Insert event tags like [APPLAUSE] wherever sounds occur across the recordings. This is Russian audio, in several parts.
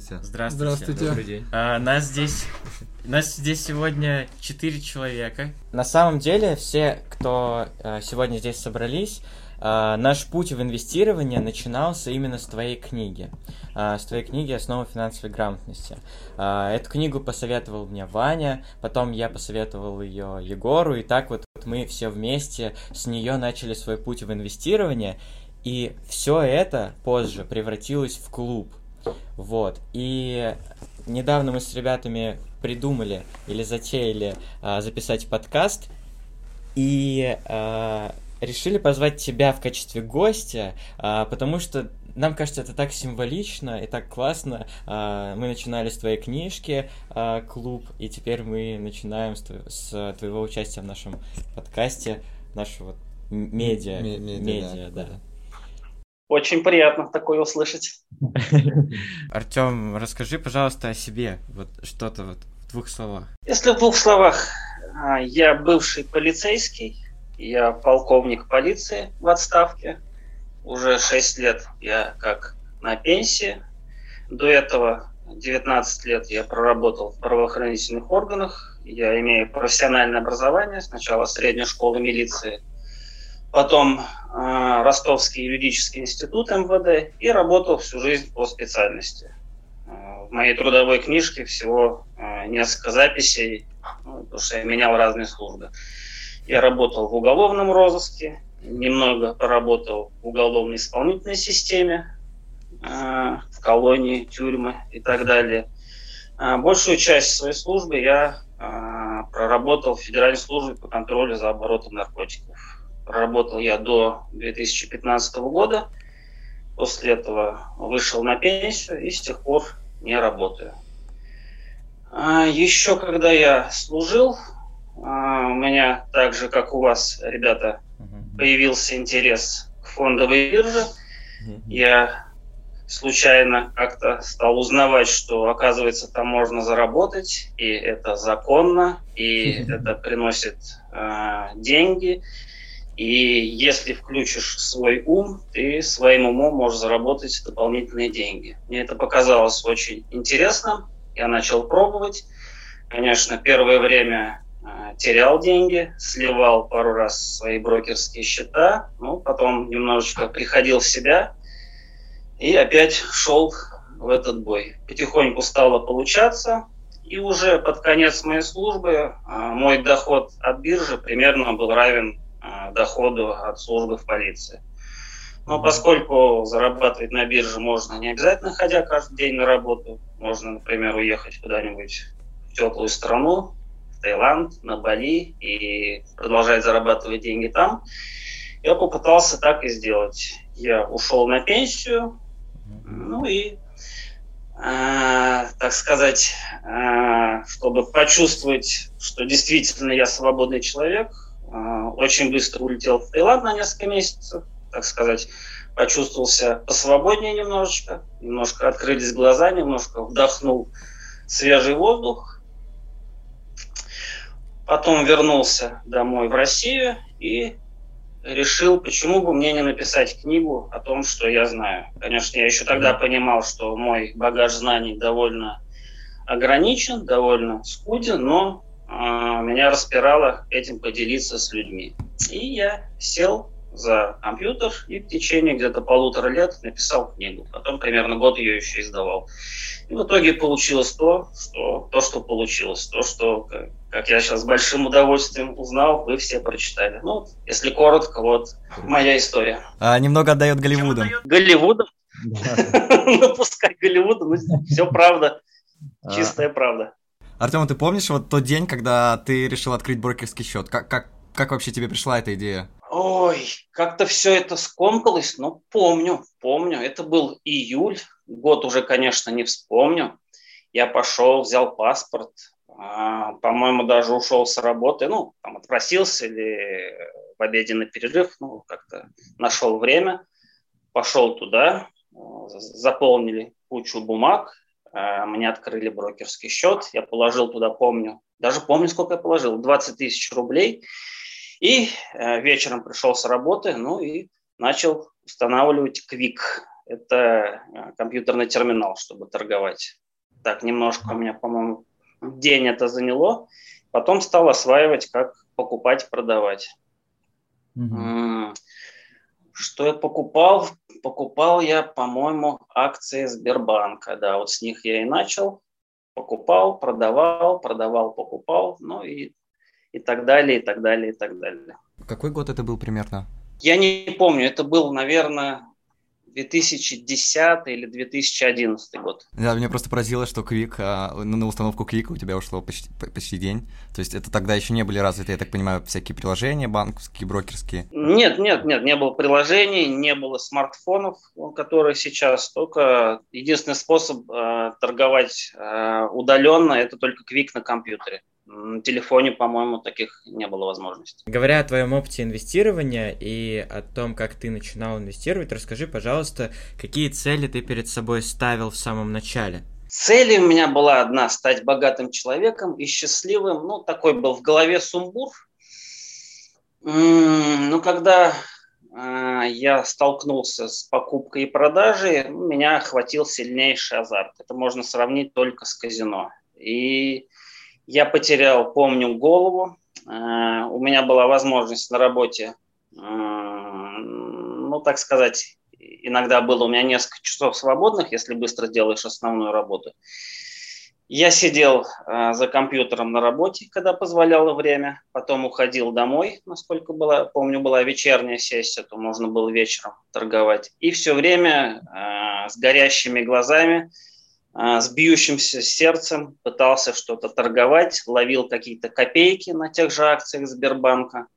Здравствуйте. Здравствуйте. Здравствуйте. Добрый день. А, нас здесь нас здесь сегодня четыре человека. На самом деле, все, кто а, сегодня здесь собрались, а, наш путь в инвестирование начинался именно с твоей книги. А, с твоей книги «Основы финансовой грамотности». А, эту книгу посоветовал мне Ваня, потом я посоветовал ее Егору, и так вот мы все вместе с нее начали свой путь в инвестирование. И все это позже превратилось в клуб. Вот. И недавно мы с ребятами придумали или затеяли а, записать подкаст. И а, решили позвать тебя в качестве гостя, а, потому что нам кажется, это так символично и так классно. Мы начинали с твоей книжки клуб, и теперь мы начинаем с, тво- с твоего участия в нашем подкасте, нашего медиа. Ме- медиа, медиа, да. да. Очень приятно такое услышать. [LAUGHS] Артем, расскажи, пожалуйста, о себе. Вот что-то вот в двух словах. Если в двух словах, а, я бывший полицейский, я полковник полиции в отставке. Уже 6 лет я как на пенсии. До этого 19 лет я проработал в правоохранительных органах. Я имею профессиональное образование. Сначала средняя школа милиции, потом э, Ростовский юридический институт МВД и работал всю жизнь по специальности. Э, В моей трудовой книжке всего э, несколько записей, ну, потому что я менял разные службы. Я работал в уголовном розыске, немного поработал в уголовной исполнительной системе, э, в колонии, тюрьмы и так далее. А Большую часть своей службы я э, проработал в Федеральной службе по контролю за оборотом наркотиков. Проработал я до 2015 года. После этого вышел на пенсию и с тех пор не работаю. А, Еще когда я служил, а, у меня так же, как у вас, ребята, появился интерес к фондовой бирже. Я случайно как-то стал узнавать, что, оказывается, там можно заработать, и это законно, и [LAUGHS] это приносит э, деньги. И если включишь свой ум, ты своим умом можешь заработать дополнительные деньги. Мне это показалось очень интересным. Я начал пробовать. Конечно, первое время э, терял деньги, сливал пару раз свои брокерские счета, ну, потом немножечко приходил в себя и опять шел в этот бой. Потихоньку стало получаться, и уже под конец моей службы а, мой доход от биржи примерно был равен а, доходу от службы в полиции. Но поскольку зарабатывать на бирже можно не обязательно ходя каждый день на работу, можно, например, уехать куда-нибудь в теплую страну, в Таиланд, на Бали и продолжать зарабатывать деньги там, я попытался так и сделать. Я ушел на пенсию, ну и, э, так сказать, э, чтобы почувствовать, что действительно я свободный человек, э, очень быстро улетел в Таиланд на несколько месяцев, так сказать, почувствовался посвободнее немножечко, немножко открылись глаза, немножко вдохнул свежий воздух. Потом вернулся домой в Россию и решил, почему бы мне не написать книгу о том, что я знаю. Конечно, я еще тогда понимал, что мой багаж знаний довольно ограничен, довольно скуден, но меня распирало этим поделиться с людьми. И я сел за компьютер и в течение где-то полутора лет написал книгу. Потом примерно год ее еще издавал. И в итоге получилось то, что, то, что получилось. То, что, как- я сейчас с большим удовольствием узнал, вы все прочитали. Ну, если коротко, вот моя история. А, немного отдает Голливудом. Голливудом? [LAUGHS] Ну, пускай Голливудом, ну, все правда. Чистая правда. Артем, ты помнишь вот тот день, когда ты решил открыть брокерский счет? Как, как, как вообще тебе пришла эта идея? Ой, как-то все это скомкалось, но помню, помню. Это был июль, год уже, конечно, не вспомню. Я пошел, взял паспорт, а, по-моему, даже ушел с работы, ну, там, отпросился или в обеденный перерыв, ну, как-то нашел время, пошел туда, э, заполнили кучу бумаг, мне открыли брокерский счет, я положил туда, помню, даже помню, сколько я положил, 20 тысяч рублей, и э, вечером пришел с работы, ну и начал устанавливать Quick. это э, компьютерный терминал, чтобы торговать. Так, немножко у меня, по-моему, день это заняло. Потом стал осваивать, как покупать, продавать. Угу. Что я покупал? Покупал я, по-моему, акции Сбербанка. Да, вот с них я и начал. Покупал, продавал, продавал, покупал, ну и, и так далее, и так далее, и так далее. Какой год это был примерно? Я не помню, это был, наверное, 2010 или 2011 год. Да, меня просто поразило, что Quick, а, ну, на установку Quick у тебя ушло почти, почти день. То есть это тогда еще не были развиты, я так понимаю, всякие приложения банковские, брокерские? Нет, нет, нет, не было приложений, не было смартфонов, которые сейчас. Только единственный способ э, торговать э, удаленно – это только Quick на компьютере. На телефоне, по-моему, таких не было возможностей. Говоря о твоем опыте инвестирования и о том, как ты начинал инвестировать, расскажи, пожалуйста, какие цели ты перед собой ставил в самом начале? Цель у меня была одна – стать богатым человеком и счастливым. Ну, такой был в голове сумбур. Ну, когда э, я столкнулся с покупкой и продажей, меня охватил сильнейший азарт. Это можно сравнить только с казино. И я потерял, помню, голову. Э, у меня была возможность на работе, э, ну, так сказать, иногда было у меня несколько часов свободных, если быстро делаешь основную работу. Я сидел э, за компьютером на работе, когда позволяло время, потом уходил домой, насколько была, помню, была вечерняя сессия, то можно было вечером торговать. И все время с горящими глазами с бьющимся сердцем пытался что-то торговать, ловил какие-то копейки на тех же акциях Сбербанка.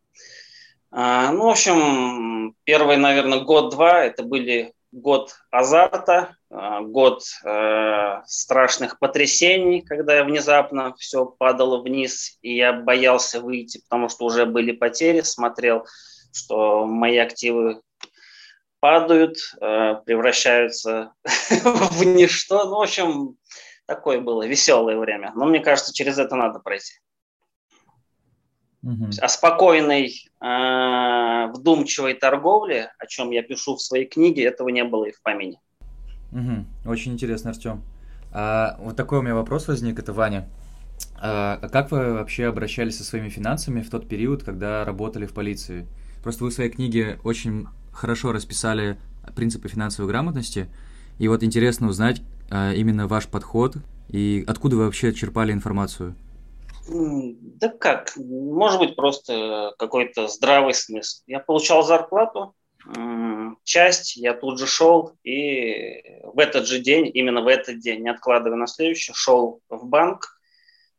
А, ну, в общем, первый, наверное, год-два это были год азарта, а, год э, страшных потрясений, когда внезапно все падало вниз, и я боялся выйти, потому что уже были потери, смотрел, что мои активы падают, э, превращаются [LAUGHS] в ничто. Ну, в общем, такое было веселое время. Но мне кажется, через это надо пройти. Угу. О спокойной, э, вдумчивой торговле, о чем я пишу в своей книге, этого не было и в помине. Угу. Очень интересно, Артем. А, вот такой у меня вопрос возник, это Ваня. А, а как вы вообще обращались со своими финансами в тот период, когда работали в полиции? Просто вы в своей книге очень хорошо расписали принципы финансовой грамотности. И вот интересно узнать а, именно ваш подход и откуда вы вообще черпали информацию. Да как, может быть просто какой-то здравый смысл. Я получал зарплату, часть я тут же шел и в этот же день, именно в этот день, не откладывая на следующий, шел в банк.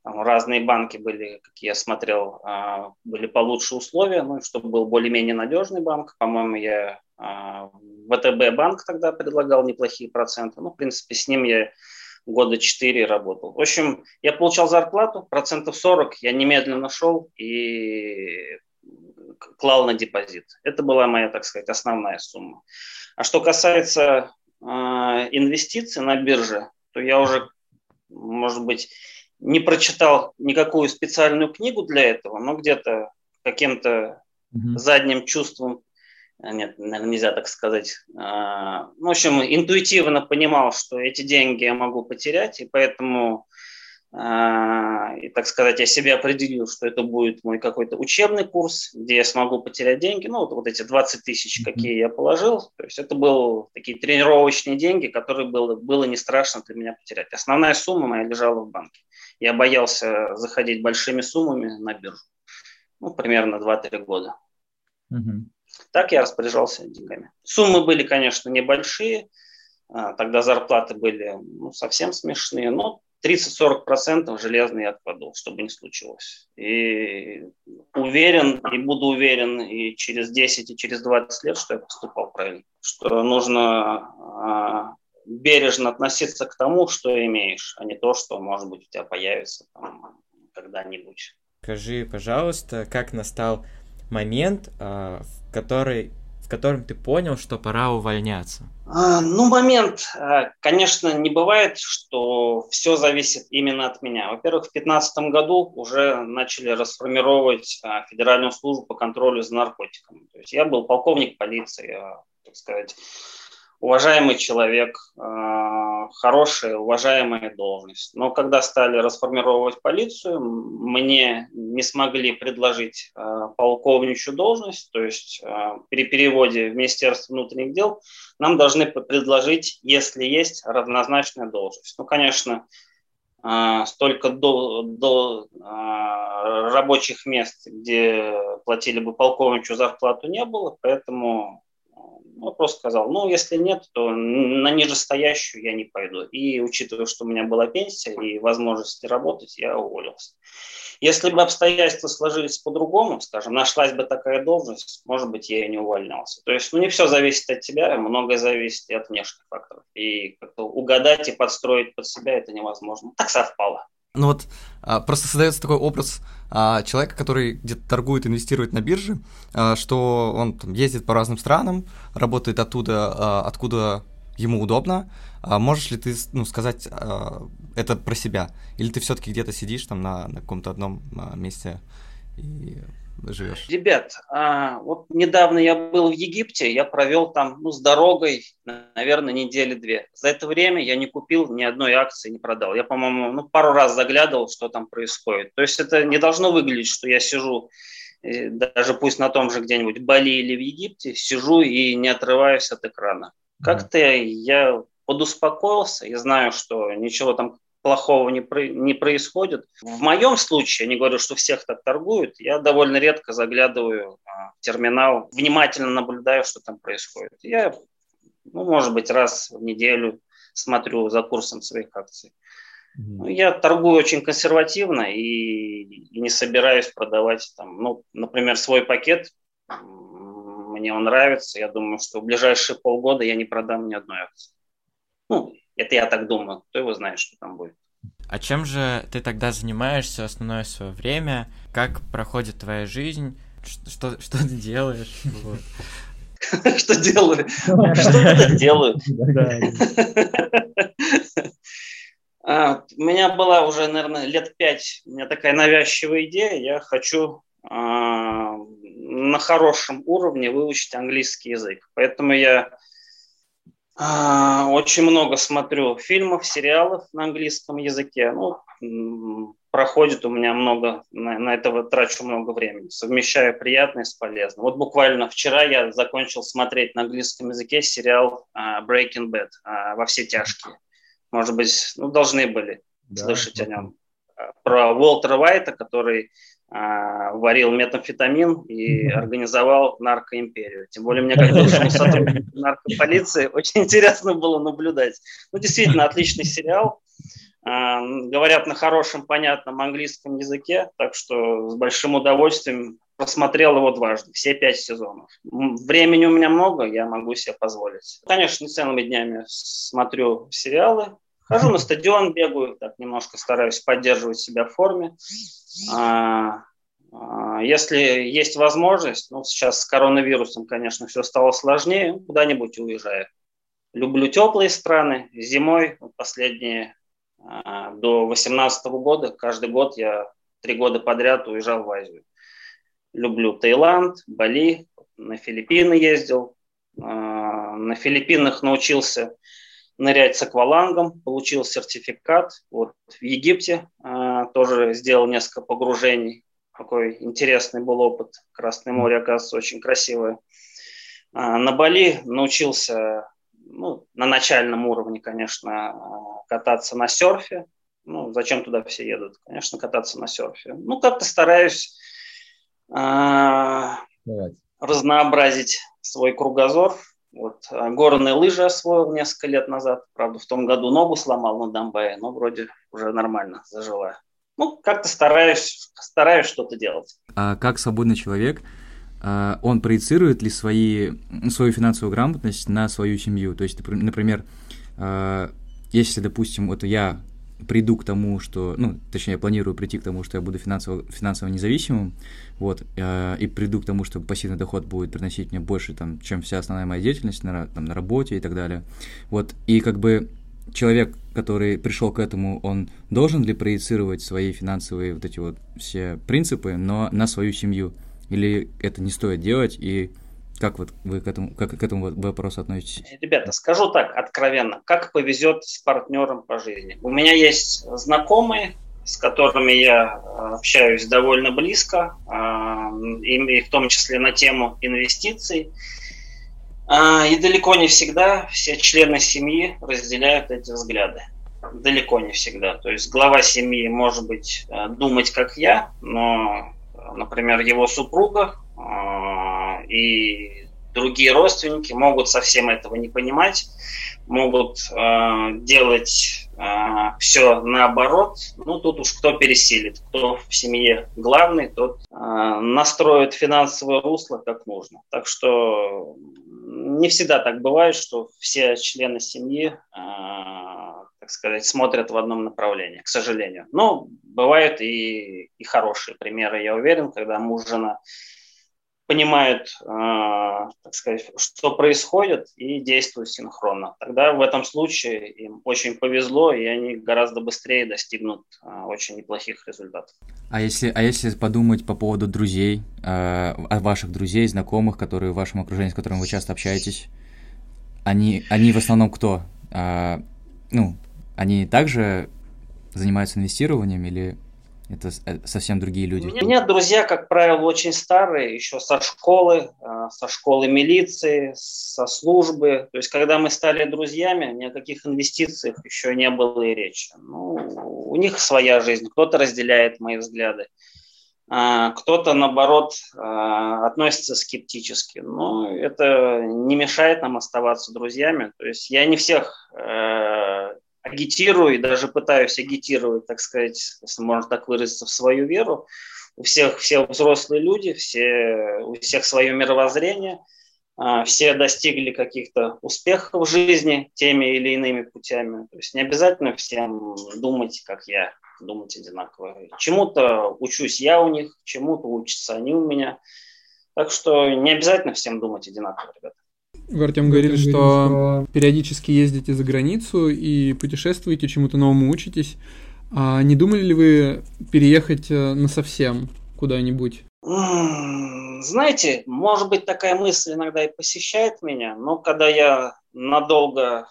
Разные банки были, как я смотрел, а, были получше условия, ну, чтобы был более-менее надежный банк. По-моему, я а, ВТБ банк тогда предлагал неплохие проценты. Ну, в принципе, с ним я года 4 работал. В общем, я получал зарплату, процентов 40 я немедленно шел и клал на депозит. Это была моя, так сказать, основная сумма. А что касается э, инвестиций на бирже, то я уже, может быть, не прочитал никакую специальную книгу для этого, но где-то каким-то mm-hmm. задним чувством а, нет, наверное, нельзя так сказать. А, в общем, интуитивно понимал, что эти деньги я могу потерять, и поэтому, и, так сказать, я себе определил, что это будет мой какой-то учебный курс, где я смогу потерять деньги. Ну, вот, вот эти 20 тысяч, какие я положил, то есть это были такие тренировочные деньги, которые было, было не страшно для меня потерять. Основная сумма моя лежала в банке. Я боялся заходить большими суммами на биржу. Ну, примерно 2-3 года. Угу. Так я распоряжался деньгами. Суммы были, конечно, небольшие. А, тогда зарплаты были ну, совсем смешные, но 30-40% железные откладывал, чтобы не случилось. И уверен, и буду уверен и через 10, и через 20 лет, что я поступал правильно. Что нужно а, бережно относиться к тому, что имеешь, а не то, что, может быть, у тебя появится там, когда-нибудь. Скажи, пожалуйста, как настал момент, а, в который котором ты понял, что пора увольняться? А, ну, момент, а, конечно, не бывает, что все зависит именно от меня. Во-первых, в 2015 году уже начали расформировать Федеральную службу по контролю за наркотиками. То есть я был полковник полиции, так сказать, уважаемый человек, э, хорошая, уважаемая должность. Но когда стали расформировать полицию, мне не смогли предложить э, полковничью должность, то есть э, при переводе в Министерство внутренних дел нам должны предложить, если есть равнозначная должность. Ну, конечно, столько до, до рабочих мест, где платили бы полковничью зарплату, не было, поэтому ну, просто сказал, ну, если нет, то на нижестоящую я не пойду. И учитывая, что у меня была пенсия и возможность работать, я уволился. Если бы обстоятельства сложились по-другому, скажем, нашлась бы такая должность, может быть, я и не увольнялся. То есть, ну, не все зависит от тебя, многое зависит и от внешних факторов. И как-то угадать и подстроить под себя это невозможно. Так совпало. Ну вот а, просто создается такой образ а, человека, который где-то торгует, инвестирует на бирже, а, что он там, ездит по разным странам, работает оттуда, откуда ему удобно. Можешь ли ты ну, сказать это про себя? Или ты все-таки где-то сидишь там на, на каком-то одном месте и живешь? Ребят, а, вот недавно я был в Египте, я провел там ну, с дорогой, наверное, недели две. За это время я не купил ни одной акции, не продал. Я, по-моему, ну, пару раз заглядывал, что там происходит. То есть это не должно выглядеть, что я сижу э, даже пусть на том же где-нибудь Бали или в Египте, сижу и не отрываюсь от экрана. Как-то я подуспокоился и знаю, что ничего там плохого не, про, не происходит. В моем случае, я не говорю, что всех так торгуют, я довольно редко заглядываю а, в терминал, внимательно наблюдаю, что там происходит. Я, ну, может быть, раз в неделю смотрю за курсом своих акций. Ну, я торгую очень консервативно и, и не собираюсь продавать там, ну, например, свой пакет. Мне он нравится. Я думаю, что в ближайшие полгода я не продам ни одной акции. Ну, это я так думаю. Кто его знает, что там будет. А чем же ты тогда занимаешься основное свое время? Как проходит твоя жизнь? Что, что ты делаешь? [LAUGHS] Что делаю? [LAUGHS] Что-то делаю. [LAUGHS] А, у меня была уже, наверное, лет пять, у меня такая навязчивая идея. Я хочу а, на хорошем уровне выучить английский язык. Поэтому я очень много смотрю фильмов, сериалов на английском языке. Ну, проходит у меня много, на, на это трачу много времени. Совмещаю приятное с полезным. Вот буквально вчера я закончил смотреть на английском языке сериал uh, Breaking Bad uh, «Во все тяжкие». Может быть, ну, должны были да, слышать да. о нем. Про Уолтера Уайта, который а, варил метамфетамин и организовал наркоимперию. Тем более мне, как бывшему сотруднику наркополиции, очень интересно было наблюдать. Ну, действительно, отличный сериал. А, говорят на хорошем, понятном английском языке, так что с большим удовольствием просмотрел его дважды, все пять сезонов. Времени у меня много, я могу себе позволить. Конечно, целыми днями смотрю сериалы, хожу на [LAUGHS] стадион, бегаю, так немножко стараюсь поддерживать себя в форме. А, а, если есть возможность, ну, сейчас с коронавирусом, конечно, все стало сложнее, куда-нибудь уезжаю. Люблю теплые страны. Зимой, последние а, до 2018 года, каждый год я три года подряд уезжал в Азию. Люблю Таиланд, Бали, на Филиппины ездил. На Филиппинах научился нырять с аквалангом, получил сертификат. Вот в Египте э, тоже сделал несколько погружений. Такой интересный был опыт. Красное море, оказывается, очень красивое. Э, на Бали научился ну, на начальном уровне, конечно, кататься на серфе. Ну, зачем туда все едут? Конечно, кататься на серфе. Ну, как-то стараюсь э, разнообразить свой кругозор вот, а, горные лыжи освоил несколько лет назад. Правда, в том году ногу сломал на Дамбае, но вроде уже нормально зажила. Ну, как-то стараюсь, стараюсь что-то делать. А как свободный человек, а, он проецирует ли свои, свою финансовую грамотность на свою семью? То есть, например, а, если, допустим, вот я приду к тому, что, ну, точнее, планирую прийти к тому, что я буду финансово, финансово независимым, вот, э, и приду к тому, что пассивный доход будет приносить мне больше, там, чем вся основная моя деятельность на, там, на работе и так далее, вот, и как бы человек, который пришел к этому, он должен ли проецировать свои финансовые вот эти вот все принципы, но на свою семью, или это не стоит делать, и Как вот вы к этому, как к этому вопросу относитесь? Ребята, скажу так откровенно, как повезет с партнером по жизни. У меня есть знакомые, с которыми я э, общаюсь довольно близко, э, и в том числе на тему инвестиций. И далеко не всегда все члены семьи разделяют эти взгляды. Далеко не всегда. То есть глава семьи может быть э, думать как я, но, например, его супруга и другие родственники могут совсем этого не понимать, могут э, делать э, все наоборот. Ну, тут уж кто пересилит, кто в семье главный, тот э, настроит финансовое русло как нужно. Так что не всегда так бывает, что все члены семьи, э, так сказать, смотрят в одном направлении, к сожалению. Но бывают и, и хорошие примеры, я уверен, когда муж жена понимают, э, так сказать, что происходит и действуют синхронно. Тогда в этом случае им очень повезло, и они гораздо быстрее достигнут э, очень неплохих результатов. А если, а если подумать по поводу друзей, э, ваших друзей, знакомых, которые в вашем окружении, с которыми вы часто общаетесь, они, они в основном кто? Ну, они также занимаются инвестированием или это э, совсем другие люди. У меня друзья, как правило, очень старые, еще со школы, э, со школы милиции, со службы. То есть, когда мы стали друзьями, ни о каких инвестициях еще не было и речи. Ну, у них своя жизнь, кто-то разделяет мои взгляды, а, кто-то, наоборот, э, относится скептически. Но это не мешает нам оставаться друзьями. То есть, я не всех агитирую и даже пытаюсь агитировать, так сказать, если можно так выразиться, в свою веру. У всех все взрослые люди, все, у всех свое мировоззрение, а, все достигли каких-то успехов в жизни теми или иными путями. То есть не обязательно всем думать, как я, думать одинаково. Чему-то учусь я у них, чему-то учатся они у меня. Так что не обязательно всем думать одинаково, ребята. Вы, Артем, говорили, что, что периодически ездите за границу и путешествуете, чему-то новому учитесь. А не думали ли вы переехать э, на совсем куда-нибудь? Знаете, может быть, такая мысль иногда и посещает меня, но когда я надолго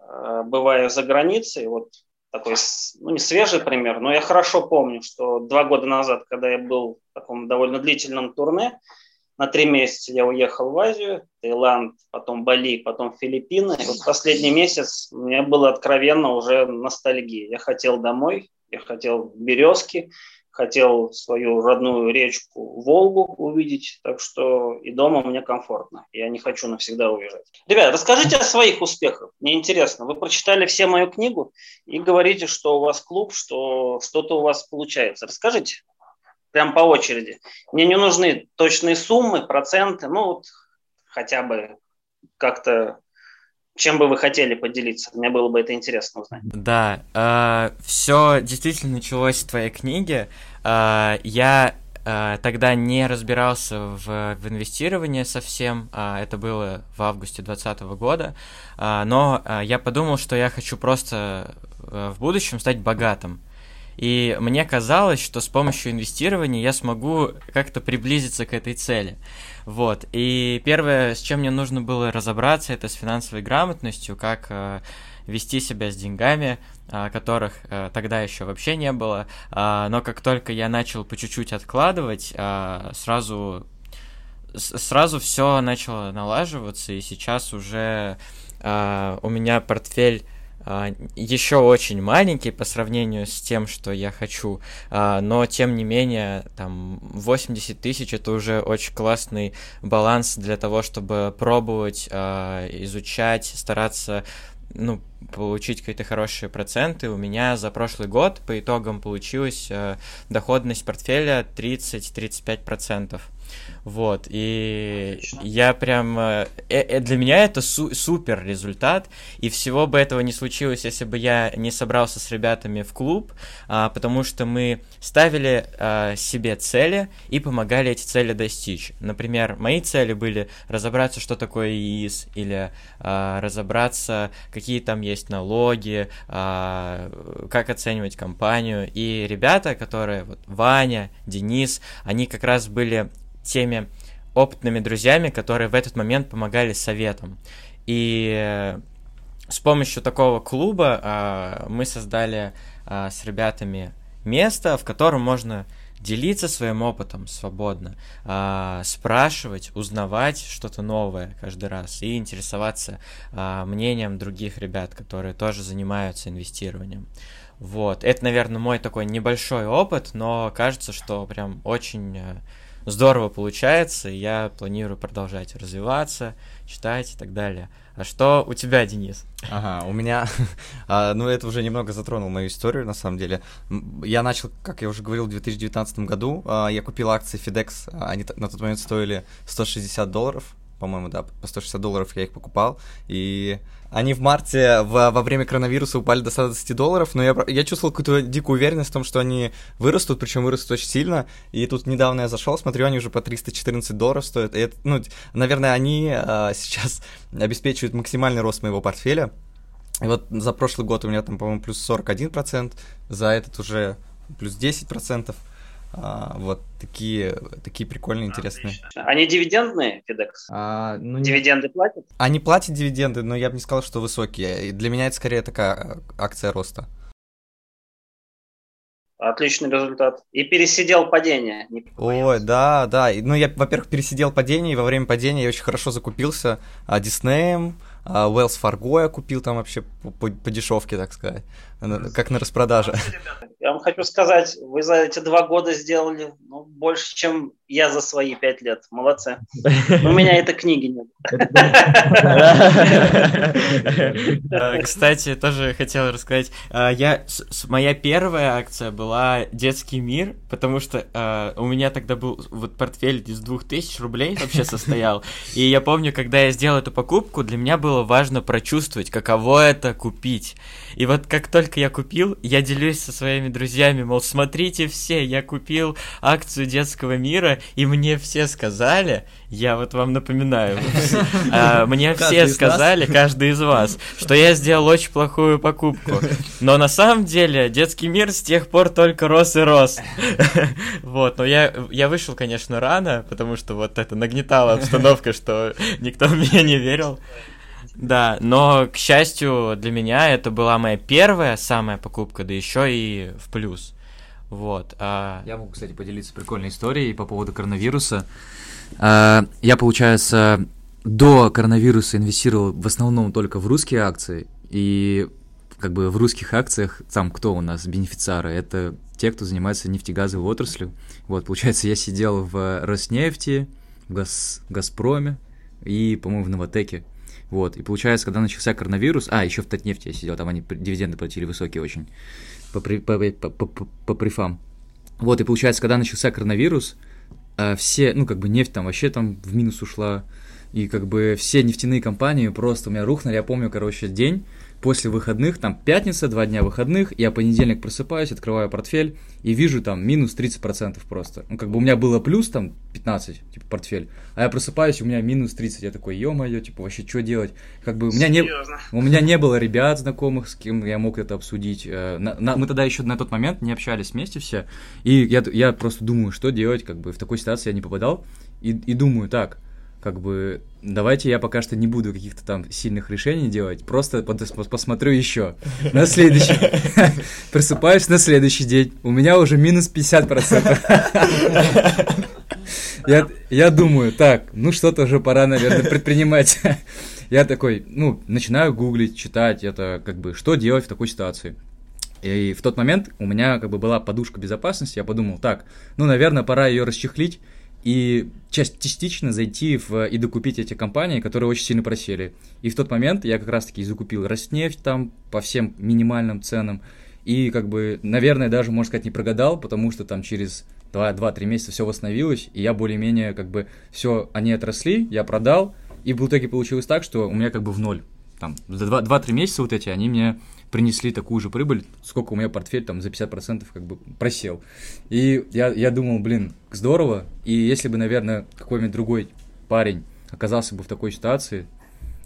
э, бываю за границей, вот такой, ну, не свежий пример, но я хорошо помню, что два года назад, когда я был в таком довольно длительном турне, на три месяца я уехал в Азию, Таиланд, потом Бали, потом Филиппины. И вот последний месяц у меня было откровенно уже ностальгия. Я хотел домой, я хотел березки, хотел свою родную речку Волгу увидеть, так что и дома мне комфортно. Я не хочу навсегда уезжать. Ребят, расскажите о своих успехах. Мне интересно. Вы прочитали все мою книгу и говорите, что у вас клуб, что что-то у вас получается. Расскажите прям по очереди. Мне не нужны точные суммы, проценты, ну вот хотя бы как-то чем бы вы хотели поделиться? Мне было бы это интересно узнать. Да, э, все действительно началось с твоей книги. Э, я э, тогда не разбирался в, в инвестировании совсем. Э, это было в августе 2020 года. Э, но э, я подумал, что я хочу просто э, в будущем стать богатым. И мне казалось, что с помощью инвестирования я смогу как-то приблизиться к этой цели. Вот. И первое, с чем мне нужно было разобраться, это с финансовой грамотностью, как э, вести себя с деньгами, э, которых э, тогда еще вообще не было. Э, но как только я начал по чуть-чуть откладывать, э, сразу сразу все начало налаживаться, и сейчас уже э, у меня портфель еще очень маленький по сравнению с тем, что я хочу, а, но тем не менее, там 80 тысяч это уже очень классный баланс для того, чтобы пробовать, а, изучать, стараться ну, получить какие-то хорошие проценты. У меня за прошлый год по итогам получилась доходность портфеля 30-35%. Вот, и Отлично. я прям... Э, э, для меня это су- супер результат, и всего бы этого не случилось, если бы я не собрался с ребятами в клуб, а, потому что мы ставили а, себе цели и помогали эти цели достичь. Например, мои цели были разобраться, что такое ИИС, или а, разобраться, какие там есть налоги, а, как оценивать компанию. И ребята, которые, вот Ваня, Денис, они как раз были теми опытными друзьями, которые в этот момент помогали советом. И с помощью такого клуба э, мы создали э, с ребятами место, в котором можно делиться своим опытом свободно, э, спрашивать, узнавать что-то новое каждый раз и интересоваться э, мнением других ребят, которые тоже занимаются инвестированием. Вот, это, наверное, мой такой небольшой опыт, но кажется, что прям очень здорово получается, и я планирую продолжать развиваться, читать и так далее. А что у тебя, Денис? Ага, у меня, [LAUGHS] а, ну это уже немного затронул мою историю, на самом деле. Я начал, как я уже говорил, в 2019 году. А, я купил акции FedEx, они на тот момент стоили 160 долларов, по-моему, да, по 160 долларов я их покупал, и они в марте в, во время коронавируса упали до 120 долларов, но я, я чувствовал какую-то дикую уверенность в том, что они вырастут, причем вырастут очень сильно, и тут недавно я зашел, смотрю, они уже по 314 долларов стоят, и это, ну, наверное, они а, сейчас обеспечивают максимальный рост моего портфеля, и вот за прошлый год у меня там, по-моему, плюс 41%, за этот уже плюс 10%, а, вот такие, такие прикольные, интересные. Отлично. Они дивидендные, FedEx? А, ну, дивиденды нет. платят? Они платят дивиденды, но я бы не сказал, что высокие. И для меня это скорее такая э, акция роста. Отличный результат. И пересидел падение. Ой, да, да. Ну, я, во-первых, пересидел падение, и во время падения я очень хорошо закупился Диснеем, Wells Fargo я купил там вообще по, по, по дешевке, так сказать, как на распродаже. Я вам хочу сказать, вы за эти два года сделали ну, больше, чем я за свои пять лет. Молодцы. У меня этой книги нет. Кстати, тоже хотел рассказать. А, я, моя первая акция была «Детский мир», потому что а, у меня тогда был вот портфель из двух тысяч рублей вообще состоял. И я помню, когда я сделал эту покупку, для меня было важно прочувствовать, каково это купить. И вот как только я купил, я делюсь со своими друзьями, мол, смотрите все, я купил акцию детского мира, и мне все сказали, я вот вам напоминаю, [LAUGHS] а, мне все сказали, каждый из вас, что я сделал очень плохую покупку. [LAUGHS] Но на самом деле детский мир с тех пор только рос и рос. [LAUGHS] Вот, но я, я вышел, конечно, рано, потому что вот это нагнетала обстановка, что никто в меня не верил. Да, но, к счастью, для меня это была моя первая самая покупка, да еще и в плюс. Вот. А... Я могу, кстати, поделиться прикольной историей по поводу коронавируса. А, я, получается, до коронавируса инвестировал в основном только в русские акции, и как бы в русских акциях, там кто у нас бенефициары, это те, кто занимается нефтегазовой отраслью. Вот, получается, я сидел в Роснефти, в Газ... Газпроме и, по-моему, в Новотеке. Вот, и получается, когда начался коронавирус, а, еще в Татнефти я сидел, там они дивиденды платили высокие очень, по, по, по, по, по, по прифам. Вот, и получается, когда начался коронавирус, э, все, ну, как бы нефть там вообще там в минус ушла, и как бы все нефтяные компании просто у меня рухнули, я помню, короче, день, после выходных, там пятница, два дня выходных, я понедельник просыпаюсь, открываю портфель и вижу там минус 30% просто. Ну, как бы у меня было плюс там 15, типа, портфель, а я просыпаюсь, у меня минус 30, я такой, ё-моё, типа, вообще, что делать? Как бы у меня, не, у меня не было ребят знакомых, с кем я мог это обсудить. Э, на, на, мы тогда еще на тот момент не общались вместе все, и я, я просто думаю, что делать, как бы в такой ситуации я не попадал, и, и думаю, так, как бы давайте я пока что не буду каких-то там сильных решений делать, просто посмотрю еще на следующий. [LAUGHS] Просыпаюсь на следующий день, у меня уже минус 50%. [LAUGHS] Я, я думаю, так, ну что-то уже пора, наверное, предпринимать. [LAUGHS] Я такой, ну, начинаю гуглить, читать, это как бы, что делать в такой ситуации. И в тот момент у меня как бы была подушка безопасности, я подумал, так, ну, наверное, пора ее расчехлить, и частично зайти в, и докупить эти компании, которые очень сильно просели. И в тот момент я как раз-таки закупил Роснефть там по всем минимальным ценам. И как бы, наверное, даже, можно сказать, не прогадал, потому что там через 2-3 месяца все восстановилось, и я более-менее как бы все, они отросли, я продал, и в итоге получилось так, что у меня как бы в ноль. Там за 2-3 месяца вот эти, они мне принесли такую же прибыль, сколько у меня портфель там за 50% как бы просел. И я, я думал, блин, здорово, и если бы, наверное, какой-нибудь другой парень оказался бы в такой ситуации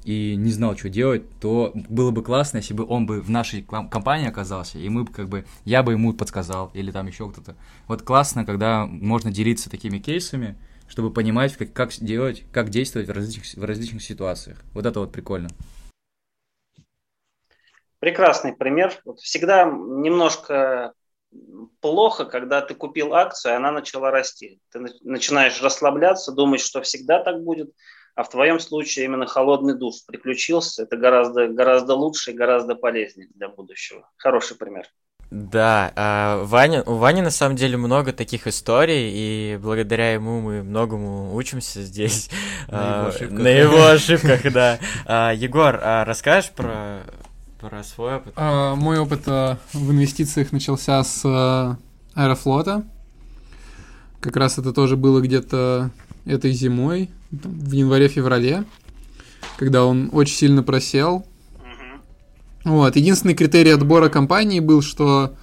и не знал, что делать, то было бы классно, если бы он бы в нашей компании оказался, и мы бы как бы, я бы ему подсказал, или там еще кто-то. Вот классно, когда можно делиться такими кейсами, чтобы понимать, как, как делать, как действовать в различных, в различных ситуациях. Вот это вот прикольно. Прекрасный пример. Вот всегда немножко плохо, когда ты купил акцию, и она начала расти. Ты начинаешь расслабляться, думать, что всегда так будет, а в твоем случае именно холодный душ приключился. Это гораздо, гораздо лучше и гораздо полезнее для будущего. Хороший пример. Да, а Ваня, у Вани на самом деле много таких историй, и благодаря ему мы многому учимся здесь. На его ошибках. На его ошибках, да. А, Егор, а расскажешь про, про свой опыт? А, мой опыт а, в инвестициях начался с а, Аэрофлота. Как раз это тоже было где-то этой зимой, там, в январе-феврале, когда он очень сильно просел. Вот. Единственный критерий отбора компании был, что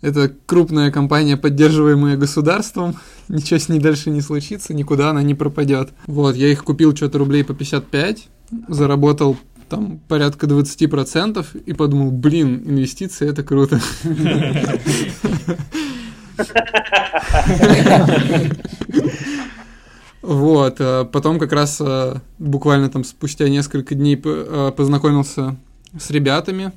это крупная компания, поддерживаемая государством. [LAUGHS] Ничего с ней дальше не случится, никуда она не пропадет. Вот, я их купил что-то рублей по 55, заработал там порядка 20% и подумал, блин, инвестиции это круто. Вот, а потом как раз а, буквально там спустя несколько дней а, познакомился с ребятами.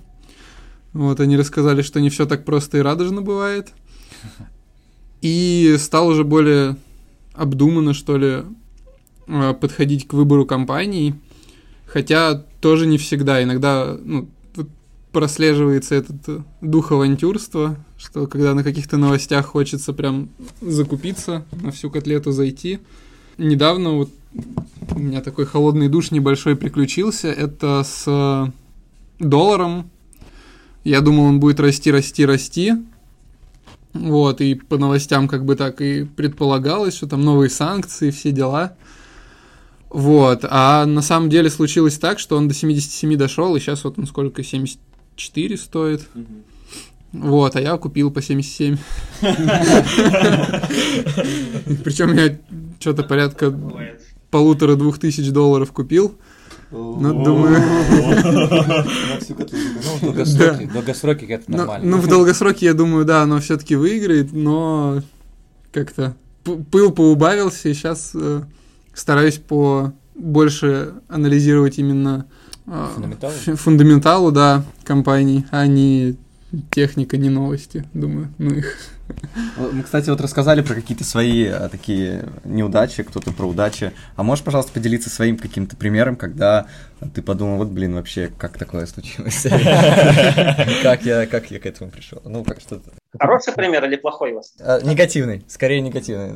Вот, они рассказали, что не все так просто и радужно бывает. И стал уже более обдуманно, что ли, подходить к выбору компаний. Хотя тоже не всегда. Иногда ну, прослеживается этот дух авантюрства, что когда на каких-то новостях хочется прям закупиться, на всю котлету зайти – недавно вот у меня такой холодный душ небольшой приключился. Это с долларом. Я думал, он будет расти, расти, расти. Вот, и по новостям как бы так и предполагалось, что там новые санкции, все дела. Вот, а на самом деле случилось так, что он до 77 дошел, и сейчас вот он сколько, 74 стоит. Вот, а я купил по 77. [LAUGHS] Причем я что-то порядка полутора-двух тысяч долларов купил. Ну, думаю... Ну, в долгосроке это нормально. Ну, в долгосроке, я думаю, да, оно все-таки выиграет, но как-то пыл поубавился, и сейчас э, стараюсь по больше анализировать именно фундаменталу? фундаменталу, да, компаний, а не техника, не новости, думаю, ну их. Мы, кстати, вот рассказали про какие-то свои а, такие неудачи, кто-то про удачи. А можешь, пожалуйста, поделиться своим каким-то примером, когда ты подумал, вот, блин, вообще, как такое случилось? [LAUGHS] Как я, как я к этому пришел? Ну, как что-то. Хороший пример или плохой у вас? А, негативный, скорее негативный.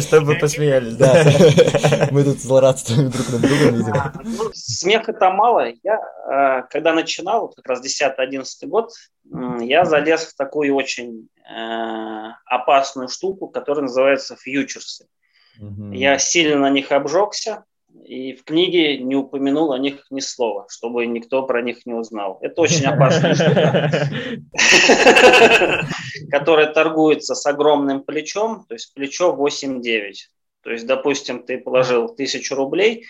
[LAUGHS] Чтобы посмеялись, да. Мы тут злорадствуем друг над другом, видимо. Ну, смеха-то мало. Я, а, когда начинал, как раз 10-11 год, я залез в такую очень э, опасную штуку, которая называется фьючерсы. Угу. Я сильно на них обжегся, и в книге не упомянул о них ни слова, чтобы никто про них не узнал. Это очень опасная штука, [LAUGHS] которая торгуется с огромным плечом, то есть плечо 8-9. То есть, допустим, ты положил тысячу рублей,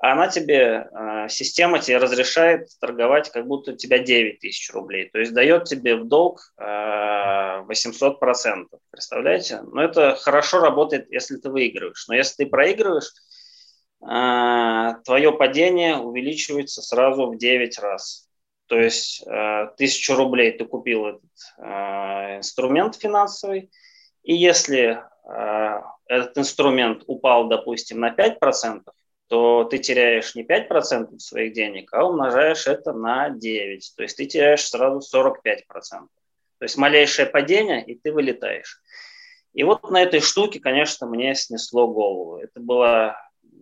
а она тебе, а, система тебе разрешает торговать, как будто у тебя 9 тысяч рублей. То есть дает тебе в долг 800 а, процентов. Представляете? Но это хорошо работает, если ты выигрываешь. Но если ты проигрываешь, а, твое падение увеличивается сразу в 9 раз. То есть тысячу рублей ты купил этот инструмент финансовый, и если этот инструмент упал, допустим, на 5%, то ты теряешь не 5% своих денег, а умножаешь это на 9. То есть ты теряешь сразу 45%. То есть малейшее падение, и ты вылетаешь. И вот на этой штуке, конечно, мне снесло голову. Это было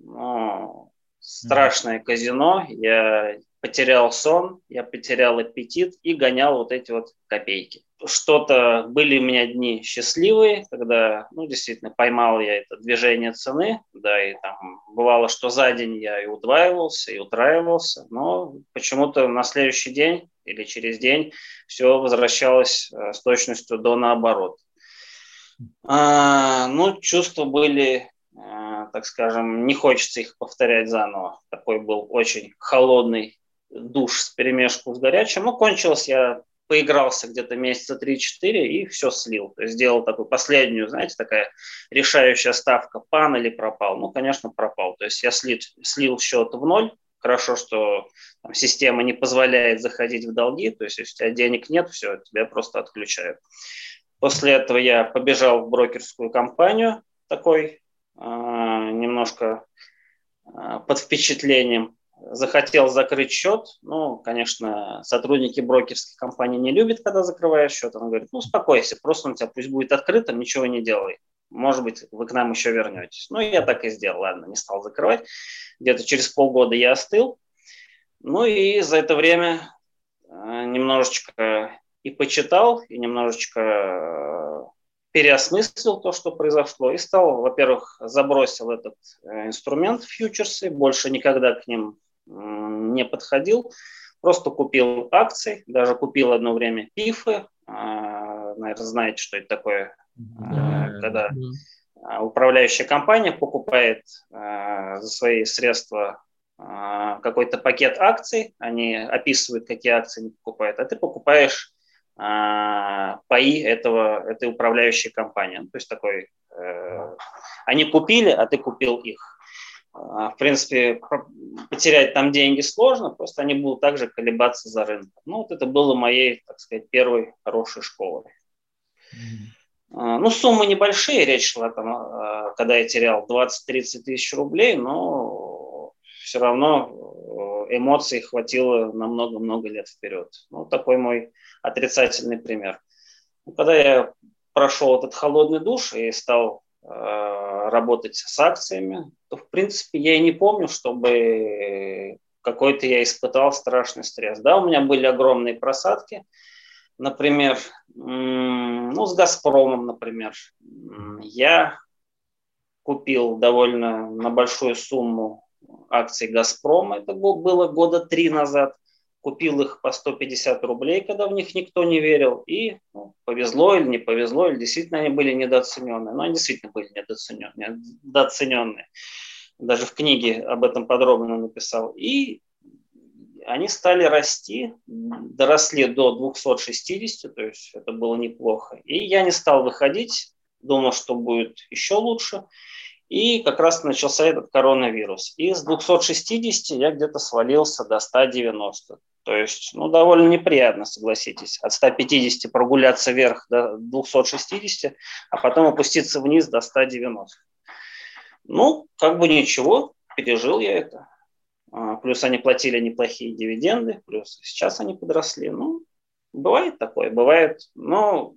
ну, страшное казино. Я потерял сон, я потерял аппетит и гонял вот эти вот копейки что-то были у меня дни счастливые, когда, ну, действительно, поймал я это движение цены, да, и там бывало, что за день я и удваивался, и утраивался, но почему-то на следующий день или через день все возвращалось э, с точностью до наоборот. А, ну, чувства были, а, так скажем, не хочется их повторять заново. Такой был очень холодный душ с перемешку с горячим. Ну, кончилось я поигрался где-то месяца 3-4 и все слил. То есть сделал такую последнюю, знаете, такая решающая ставка, пан или пропал. Ну, конечно, пропал. То есть я слил, слил счет в ноль, Хорошо, что там, система не позволяет заходить в долги, то есть если у тебя денег нет, все, тебя просто отключают. После этого я побежал в брокерскую компанию такой, э, немножко э, под впечатлением. Захотел закрыть счет. Ну, конечно, сотрудники брокерской компании не любят, когда закрываешь счет. Он говорит, ну, успокойся, просто он у тебя пусть будет открытым, ничего не делай. Может быть, вы к нам еще вернетесь. Ну, я так и сделал, ладно, не стал закрывать. Где-то через полгода я остыл. Ну и за это время э, немножечко и почитал, и немножечко э, переосмыслил то, что произошло, и стал, во-первых, забросил этот э, инструмент фьючерсы, больше никогда к ним не подходил, просто купил акции, даже купил одно время пифы, наверное, знаете, что это такое, да, когда да. управляющая компания покупает за свои средства какой-то пакет акций, они описывают, какие акции они покупают, а ты покупаешь а, паи этого, этой управляющей компании. Ну, то есть такой, э, они купили, а ты купил их. А, в принципе, потерять там деньги сложно, просто они будут также колебаться за рынком. Ну, вот это было моей, так сказать, первой хорошей школой. Mm-hmm. Ну, суммы небольшие, речь шла там, когда я терял 20-30 тысяч рублей, но все равно э, эмоций хватило на много-много лет вперед. Ну, такой мой отрицательный пример. Когда я прошел этот холодный душ и стал работать с акциями, то, в принципе, я и не помню, чтобы какой-то я испытал страшный стресс. Да, у меня были огромные просадки, например, ну, с «Газпромом», например. Я купил довольно на большую сумму акций «Газпрома», это было года три назад – купил их по 150 рублей, когда в них никто не верил, и ну, повезло или не повезло, или действительно они были недооцененные. Но они действительно были недооцененные. недооцененные. Даже в книге об этом подробно написал. И они стали расти, доросли до 260, то есть это было неплохо. И я не стал выходить, думал, что будет еще лучше. И как раз начался этот коронавирус. И с 260 я где-то свалился до 190. То есть, ну, довольно неприятно, согласитесь. От 150 прогуляться вверх до 260, а потом опуститься вниз до 190. Ну, как бы ничего, пережил я это. А, плюс они платили неплохие дивиденды, плюс сейчас они подросли. Ну, бывает такое, бывает. Но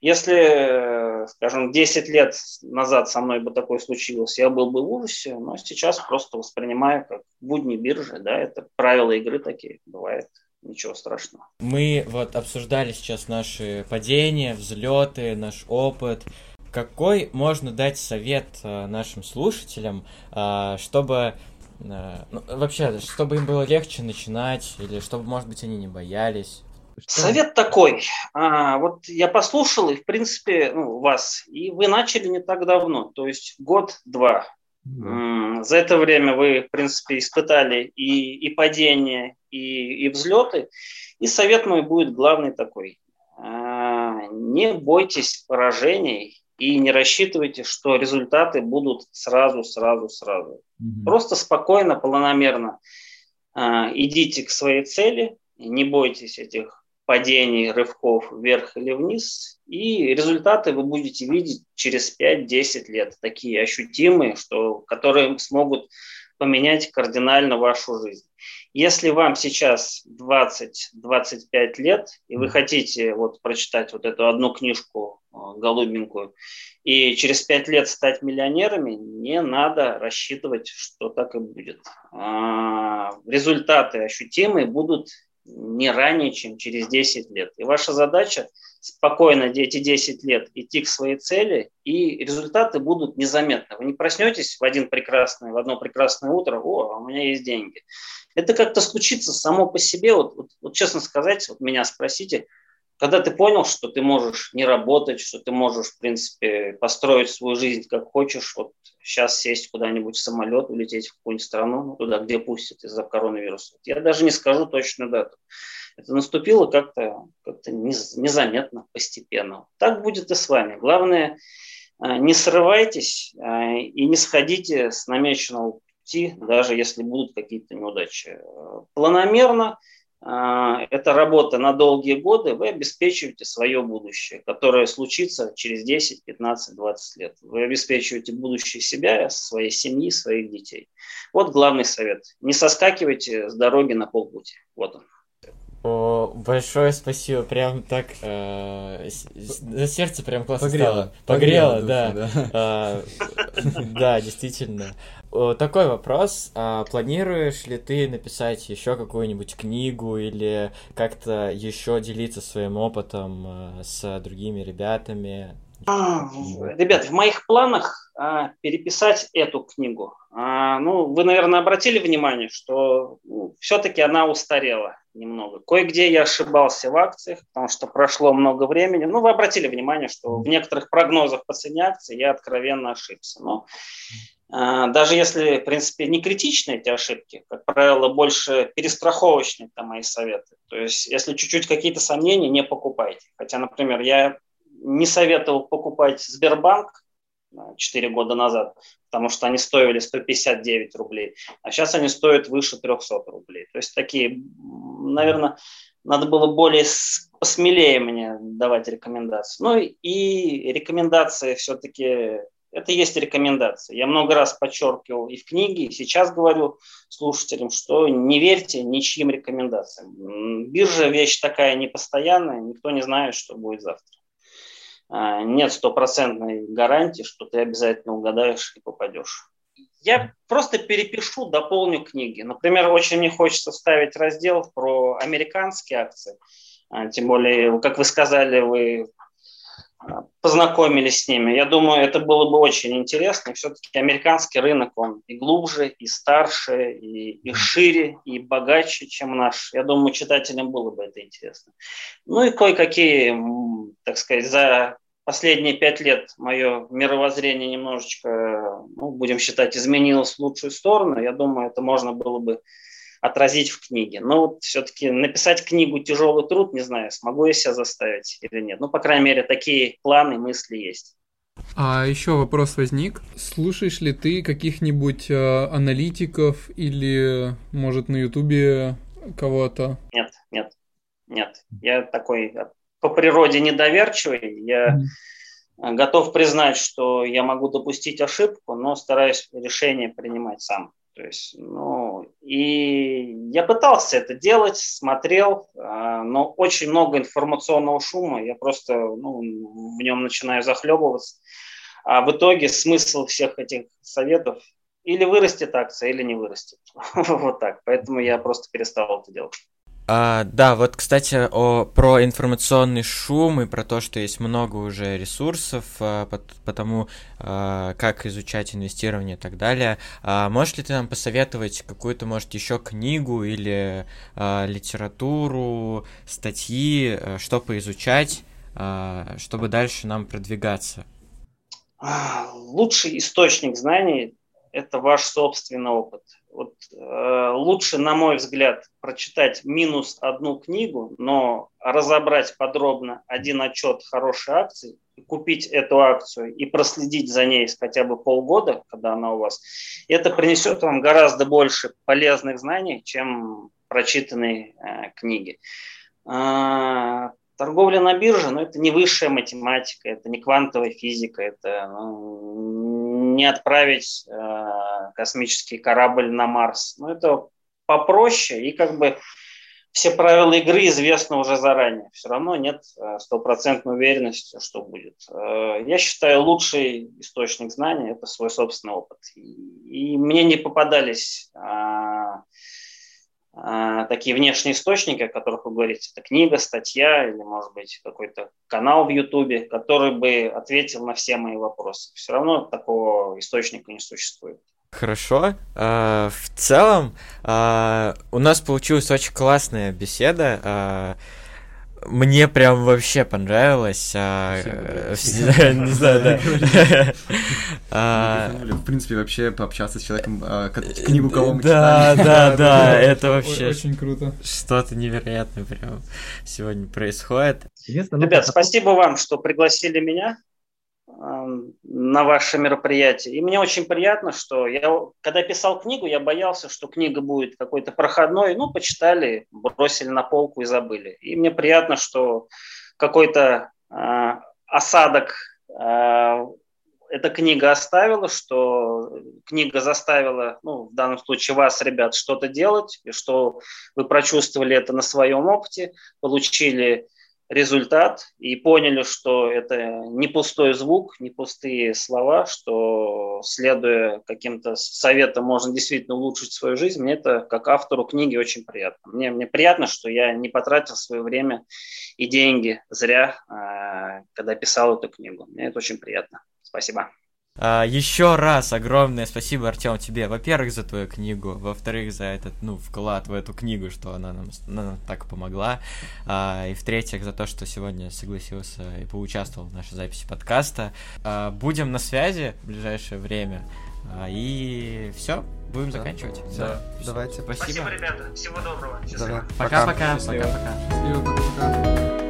если, скажем, 10 лет назад со мной бы такое случилось, я был бы в ужасе, но сейчас просто воспринимаю как будни биржи, да, это правила игры такие, бывает ничего страшного. Мы вот обсуждали сейчас наши падения, взлеты, наш опыт. Какой можно дать совет э, нашим слушателям, э, чтобы э, ну, вообще, чтобы им было легче начинать, или чтобы, может быть, они не боялись? Что? Совет такой. А, вот я послушал, и в принципе ну, вас, и вы начали не так давно, то есть год-два. Mm. За это время вы, в принципе, испытали и, и падения, и, и взлеты. И совет мой будет главный такой. А, не бойтесь поражений и не рассчитывайте, что результаты будут сразу, сразу, сразу. Mm-hmm. Просто спокойно, планомерно а, идите к своей цели, не бойтесь этих падений, рывков вверх или вниз. И результаты вы будете видеть через 5-10 лет, такие ощутимые, что, которые смогут поменять кардинально вашу жизнь. Если вам сейчас 20-25 лет, и вы хотите вот прочитать вот эту одну книжку э, голубенькую, и через 5 лет стать миллионерами, не надо рассчитывать, что так и будет. А, результаты ощутимые будут не ранее, чем через 10 лет. И ваша задача спокойно эти 10 лет идти к своей цели, и результаты будут незаметны. Вы не проснетесь в, один прекрасный, в одно прекрасное утро, о, у меня есть деньги. Это как-то случится само по себе. Вот, вот, вот честно сказать, вот меня спросите, когда ты понял, что ты можешь не работать, что ты можешь, в принципе, построить свою жизнь как хочешь, вот сейчас сесть куда-нибудь в самолет, улететь в какую-нибудь страну, ну, туда, где пустят из-за коронавируса. Я даже не скажу точную дату. Это наступило как-то как незаметно, постепенно. Так будет и с вами. Главное, э, не срывайтесь э, и не сходите с намеченного пути, даже если будут какие-то неудачи. Планомерно – а, это работа на долгие годы, вы обеспечиваете свое будущее, которое случится через 10, 15, 20 лет. Вы обеспечиваете будущее себя, своей семьи, своих детей. Вот главный совет. Не соскакивайте с дороги на полпути. Вот он. О, большое спасибо, прям так э, за сердце прям классно погрело, стало. Погрело, погрело да. да. А, да, действительно. Такой вопрос. А, планируешь ли ты написать еще какую-нибудь книгу или как-то еще делиться своим опытом э, с другими ребятами? А, ребят, в моих планах а, переписать эту книгу. А, ну, вы, наверное, обратили внимание, что ну, все-таки она устарела немного. Кое-где я ошибался в акциях, потому что прошло много времени. Ну, вы обратили внимание, что в некоторых прогнозах по цене акций я откровенно ошибся. Но а, даже если, в принципе, не критичны эти ошибки, как правило, больше перестраховочные там мои советы. То есть, если чуть-чуть какие-то сомнения, не покупайте. Хотя, например, я не советовал покупать Сбербанк 4 года назад, потому что они стоили 159 рублей, а сейчас они стоят выше 300 рублей. То есть такие, наверное, надо было более посмелее мне давать рекомендации. Ну и рекомендации все-таки, это есть рекомендации. Я много раз подчеркивал и в книге, и сейчас говорю слушателям, что не верьте ничьим рекомендациям. Биржа вещь такая непостоянная, никто не знает, что будет завтра. А, нет стопроцентной гарантии, что ты обязательно угадаешь и попадешь. Я просто перепишу, дополню книги. Например, очень мне хочется вставить раздел про американские акции. А, тем более, как вы сказали, вы а, познакомились с ними. Я думаю, это было бы очень интересно. Все-таки американский рынок, он и глубже, и старше, и, и шире, и богаче, чем наш. Я думаю, читателям было бы это интересно. Ну и кое-какие, так сказать, за последние пять лет мое мировоззрение немножечко, ну, будем считать, изменилось в лучшую сторону. Я думаю, это можно было бы отразить в книге. Но вот все-таки написать книгу тяжелый труд, не знаю, смогу я себя заставить или нет. Ну, по крайней мере, такие планы, мысли есть. А еще вопрос возник. Слушаешь ли ты каких-нибудь э, аналитиков или, может, на Ютубе кого-то? Нет, нет, нет. Я такой по природе недоверчивый. Я mm. готов признать, что я могу допустить ошибку, но стараюсь решение принимать сам. То есть, ну, и я пытался это делать, смотрел, а, но очень много информационного шума, я просто ну, в нем начинаю захлебываться. А в итоге смысл всех этих советов или вырастет акция, или не вырастет. [LAUGHS] вот так. Поэтому я просто перестал это делать. А, да, вот, кстати, о, про информационный шум и про то, что есть много уже ресурсов а, по, по тому, а, как изучать инвестирование и так далее. А, можешь ли ты нам посоветовать какую-то, может, еще книгу или а, литературу, статьи, а, что поизучать, а, чтобы дальше нам продвигаться? Лучший источник знаний – это ваш собственный опыт вот, э, лучше, на мой взгляд, прочитать минус одну книгу, но разобрать подробно один отчет хорошей акции, купить эту акцию и проследить за ней хотя бы полгода, когда она у вас, это принесет вам гораздо больше полезных знаний, чем прочитанные э, книги. Э, торговля на бирже, ну, это не высшая математика, это не квантовая физика, это ну, не отправить э, космический корабль на Марс. Ну, это попроще, и как бы все правила игры известны уже заранее. Все равно нет э, стопроцентной уверенности, что будет. Э, я считаю, лучший источник знаний – это свой собственный опыт. И мне не попадались а, такие внешние источники, о которых вы говорите, это книга, статья или, может быть, какой-то канал в Ютубе, который бы ответил на все мои вопросы. Все равно такого источника не существует. Хорошо. А, в целом, а, у нас получилась очень классная беседа. Мне прям вообще понравилось. А, [LAUGHS] не знаю, да. [LAUGHS] [LAUGHS] А, в принципе, вообще пообщаться с человеком, а, книгу кого мы Да, да, да, это вообще... Очень круто. Что-то невероятное прям сегодня происходит. Ребят, спасибо вам, что пригласили меня на ваше мероприятие. И мне очень приятно, что я, когда писал книгу, я боялся, что книга будет какой-то проходной. Ну, почитали, бросили на полку и забыли. И мне приятно, что какой-то э, осадок э, эта книга оставила, что книга заставила, ну, в данном случае вас, ребят, что-то делать, и что вы прочувствовали это на своем опыте, получили результат и поняли, что это не пустой звук, не пустые слова, что следуя каким-то советам можно действительно улучшить свою жизнь. Мне это как автору книги очень приятно. Мне, мне приятно, что я не потратил свое время и деньги зря, а, когда писал эту книгу. Мне это очень приятно. Спасибо. А, еще раз огромное спасибо, Артем, тебе, во-первых, за твою книгу, во-вторых, за этот, ну, вклад в эту книгу, что она нам, нам так помогла, а, и в-третьих, за то, что сегодня согласился и поучаствовал в нашей записи подкаста. А, будем на связи в ближайшее время, а, и все, будем да. заканчивать. Да. Давайте. Спасибо. Спасибо, ребята. Всего доброго. Пока-пока. Пока-пока. Пока-пока.